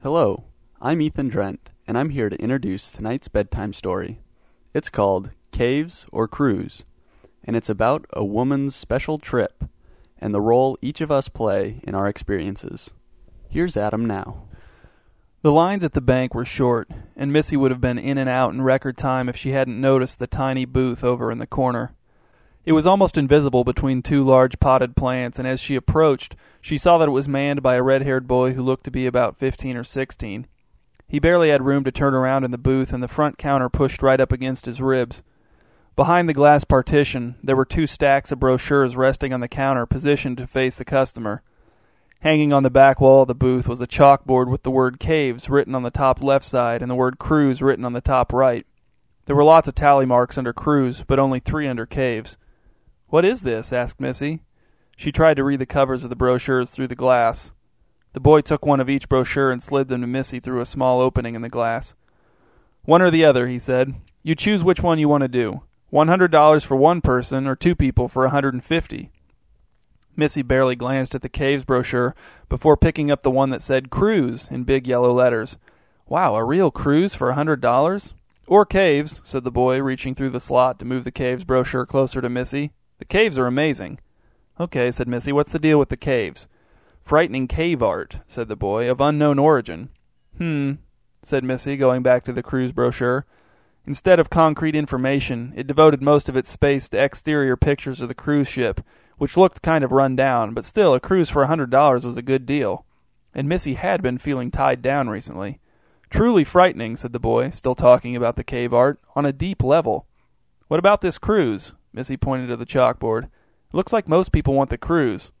Hello, I'm Ethan Drent, and I'm here to introduce tonight's bedtime story. It's called Caves or Cruise, and it's about a woman's special trip and the role each of us play in our experiences. Here's Adam now. The lines at the bank were short, and Missy would have been in and out in record time if she hadn't noticed the tiny booth over in the corner. It was almost invisible between two large potted plants, and as she approached, she saw that it was manned by a red haired boy who looked to be about fifteen or sixteen. He barely had room to turn around in the booth, and the front counter pushed right up against his ribs. Behind the glass partition, there were two stacks of brochures resting on the counter, positioned to face the customer. Hanging on the back wall of the booth was a chalkboard with the word caves written on the top left side and the word cruise written on the top right. There were lots of tally marks under cruise, but only three under caves. What is this? asked Missy. She tried to read the covers of the brochures through the glass. The boy took one of each brochure and slid them to Missy through a small opening in the glass. One or the other, he said. You choose which one you want to do. One hundred dollars for one person, or two people for a hundred and fifty. Missy barely glanced at the caves brochure before picking up the one that said cruise in big yellow letters. Wow, a real cruise for a hundred dollars? Or caves, said the boy, reaching through the slot to move the caves brochure closer to Missy. The caves are amazing. Okay, said Missy, what's the deal with the caves? Frightening cave art, said the boy, of unknown origin. Hmm, said Missy, going back to the cruise brochure. Instead of concrete information, it devoted most of its space to exterior pictures of the cruise ship, which looked kind of run down, but still a cruise for a hundred dollars was a good deal. And Missy had been feeling tied down recently. Truly frightening, said the boy, still talking about the cave art, on a deep level. What about this cruise? Missy pointed to the chalkboard. Looks like most people want the cruise.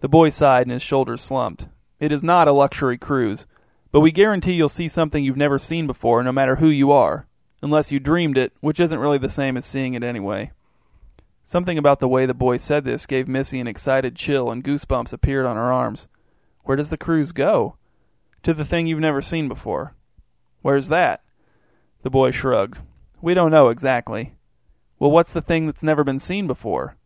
The boy sighed and his shoulders slumped. It is not a luxury cruise, but we guarantee you'll see something you've never seen before, no matter who you are. Unless you dreamed it, which isn't really the same as seeing it anyway. Something about the way the boy said this gave Missy an excited chill, and goosebumps appeared on her arms. Where does the cruise go? To the thing you've never seen before. Where's that? The boy shrugged. We don't know exactly. Well, what's the thing that's never been seen before?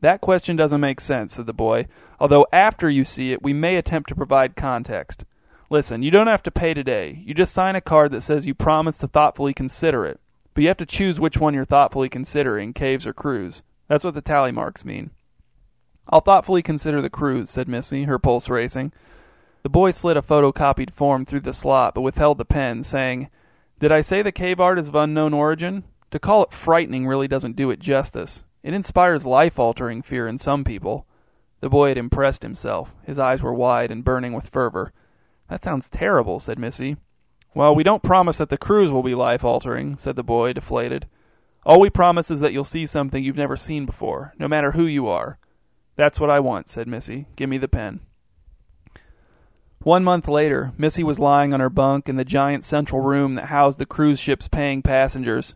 That question doesn't make sense, said the boy, although after you see it, we may attempt to provide context. Listen, you don't have to pay today. You just sign a card that says you promise to thoughtfully consider it. But you have to choose which one you're thoughtfully considering, caves or cruise. That's what the tally marks mean. I'll thoughtfully consider the cruise, said Missy, her pulse racing. The boy slid a photocopied form through the slot, but withheld the pen, saying, Did I say the cave art is of unknown origin? To call it frightening really doesn't do it justice. It inspires life altering fear in some people. The boy had impressed himself. His eyes were wide and burning with fervor. That sounds terrible, said Missy. Well, we don't promise that the cruise will be life altering, said the boy, deflated. All we promise is that you'll see something you've never seen before, no matter who you are. That's what I want, said Missy. Give me the pen. One month later, Missy was lying on her bunk in the giant central room that housed the cruise ship's paying passengers.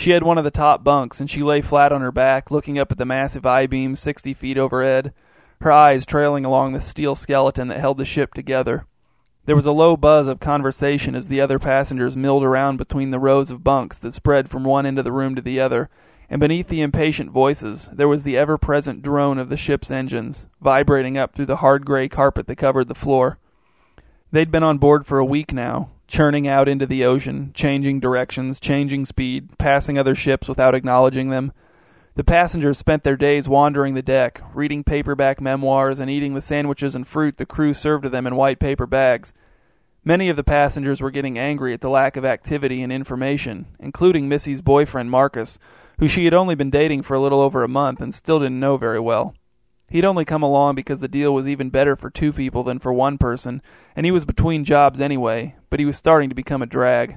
She had one of the top bunks, and she lay flat on her back, looking up at the massive I beam sixty feet overhead, her eyes trailing along the steel skeleton that held the ship together. There was a low buzz of conversation as the other passengers milled around between the rows of bunks that spread from one end of the room to the other, and beneath the impatient voices there was the ever present drone of the ship's engines, vibrating up through the hard gray carpet that covered the floor. They'd been on board for a week now, churning out into the ocean, changing directions, changing speed, passing other ships without acknowledging them. The passengers spent their days wandering the deck, reading paperback memoirs and eating the sandwiches and fruit the crew served to them in white paper bags. Many of the passengers were getting angry at the lack of activity and information, including Missy's boyfriend Marcus, who she had only been dating for a little over a month and still didn't know very well. He'd only come along because the deal was even better for two people than for one person, and he was between jobs anyway, but he was starting to become a drag.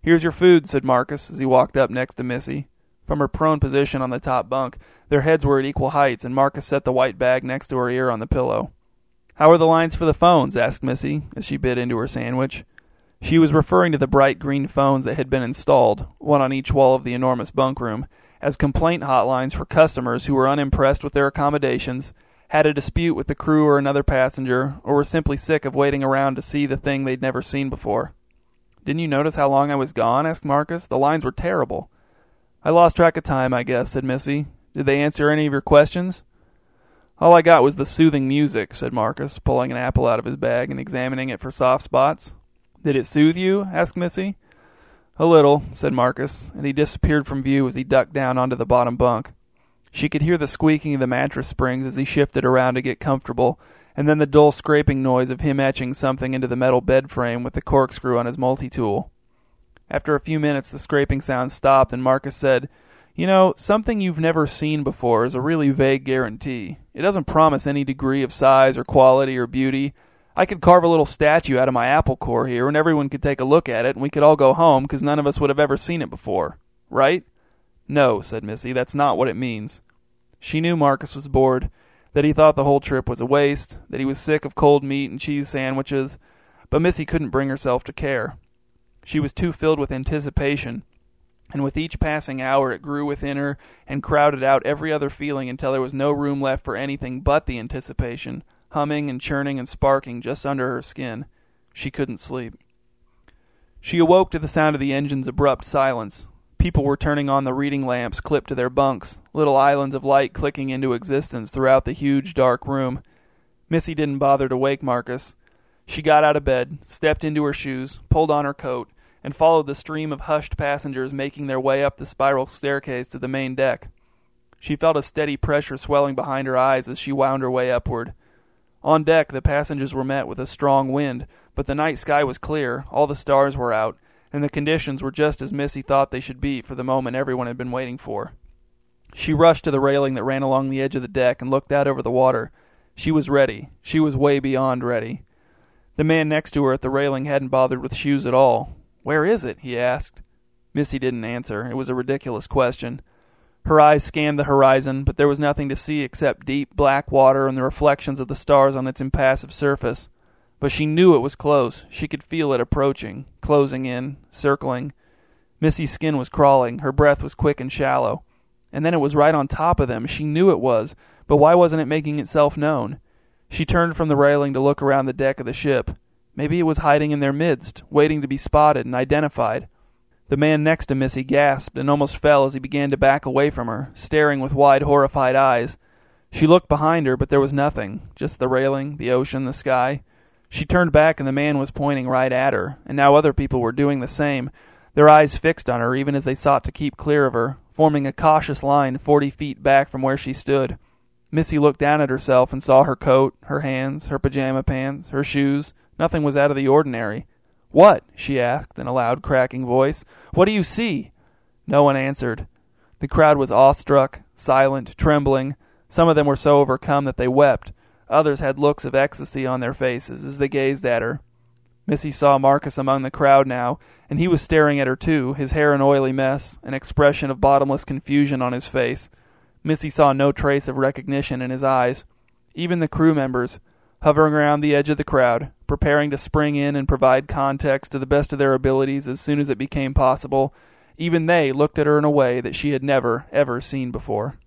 Here's your food, said Marcus as he walked up next to Missy. From her prone position on the top bunk, their heads were at equal heights, and Marcus set the white bag next to her ear on the pillow. How are the lines for the phones? asked Missy, as she bit into her sandwich. She was referring to the bright green phones that had been installed, one on each wall of the enormous bunk room, as complaint hotlines for customers who were unimpressed with their accommodations, had a dispute with the crew or another passenger, or were simply sick of waiting around to see the thing they'd never seen before. Didn't you notice how long I was gone? asked Marcus. The lines were terrible. I lost track of time, I guess, said Missy. Did they answer any of your questions? All I got was the soothing music, said Marcus, pulling an apple out of his bag and examining it for soft spots. Did it soothe you? asked Missy. A little, said Marcus, and he disappeared from view as he ducked down onto the bottom bunk. She could hear the squeaking of the mattress springs as he shifted around to get comfortable, and then the dull scraping noise of him etching something into the metal bed frame with the corkscrew on his multi-tool. After a few minutes, the scraping sound stopped, and Marcus said, You know, something you've never seen before is a really vague guarantee. It doesn't promise any degree of size or quality or beauty. I could carve a little statue out of my apple core here, and everyone could take a look at it, and we could all go home, because none of us would have ever seen it before. Right? No, said Missy, that's not what it means. She knew Marcus was bored, that he thought the whole trip was a waste, that he was sick of cold meat and cheese sandwiches, but Missy couldn't bring herself to care. She was too filled with anticipation, and with each passing hour it grew within her and crowded out every other feeling until there was no room left for anything but the anticipation, humming and churning and sparking just under her skin. She couldn't sleep. She awoke to the sound of the engine's abrupt silence. People were turning on the reading lamps clipped to their bunks, little islands of light clicking into existence throughout the huge, dark room. Missy didn't bother to wake Marcus. She got out of bed, stepped into her shoes, pulled on her coat, and followed the stream of hushed passengers making their way up the spiral staircase to the main deck. She felt a steady pressure swelling behind her eyes as she wound her way upward. On deck, the passengers were met with a strong wind, but the night sky was clear, all the stars were out, and the conditions were just as Missy thought they should be for the moment everyone had been waiting for. She rushed to the railing that ran along the edge of the deck and looked out over the water. She was ready. She was way beyond ready. The man next to her at the railing hadn't bothered with shoes at all. Where is it? he asked. Missy didn't answer. It was a ridiculous question. Her eyes scanned the horizon, but there was nothing to see except deep black water and the reflections of the stars on its impassive surface. But she knew it was close. She could feel it approaching, closing in, circling. Missy's skin was crawling. Her breath was quick and shallow. And then it was right on top of them. She knew it was, but why wasn't it making itself known? She turned from the railing to look around the deck of the ship. Maybe it was hiding in their midst, waiting to be spotted and identified. The man next to Missy gasped and almost fell as he began to back away from her, staring with wide, horrified eyes. She looked behind her, but there was nothing, just the railing, the ocean, the sky. She turned back and the man was pointing right at her, and now other people were doing the same, their eyes fixed on her even as they sought to keep clear of her, forming a cautious line forty feet back from where she stood. Missy looked down at herself and saw her coat, her hands, her pajama pants, her shoes. Nothing was out of the ordinary. What? she asked in a loud, cracking voice. What do you see? No one answered. The crowd was awestruck, silent, trembling. Some of them were so overcome that they wept. Others had looks of ecstasy on their faces as they gazed at her. Missy saw Marcus among the crowd now, and he was staring at her too, his hair an oily mess, an expression of bottomless confusion on his face. Missy saw no trace of recognition in his eyes. Even the crew members, hovering around the edge of the crowd, preparing to spring in and provide context to the best of their abilities as soon as it became possible, even they looked at her in a way that she had never, ever seen before.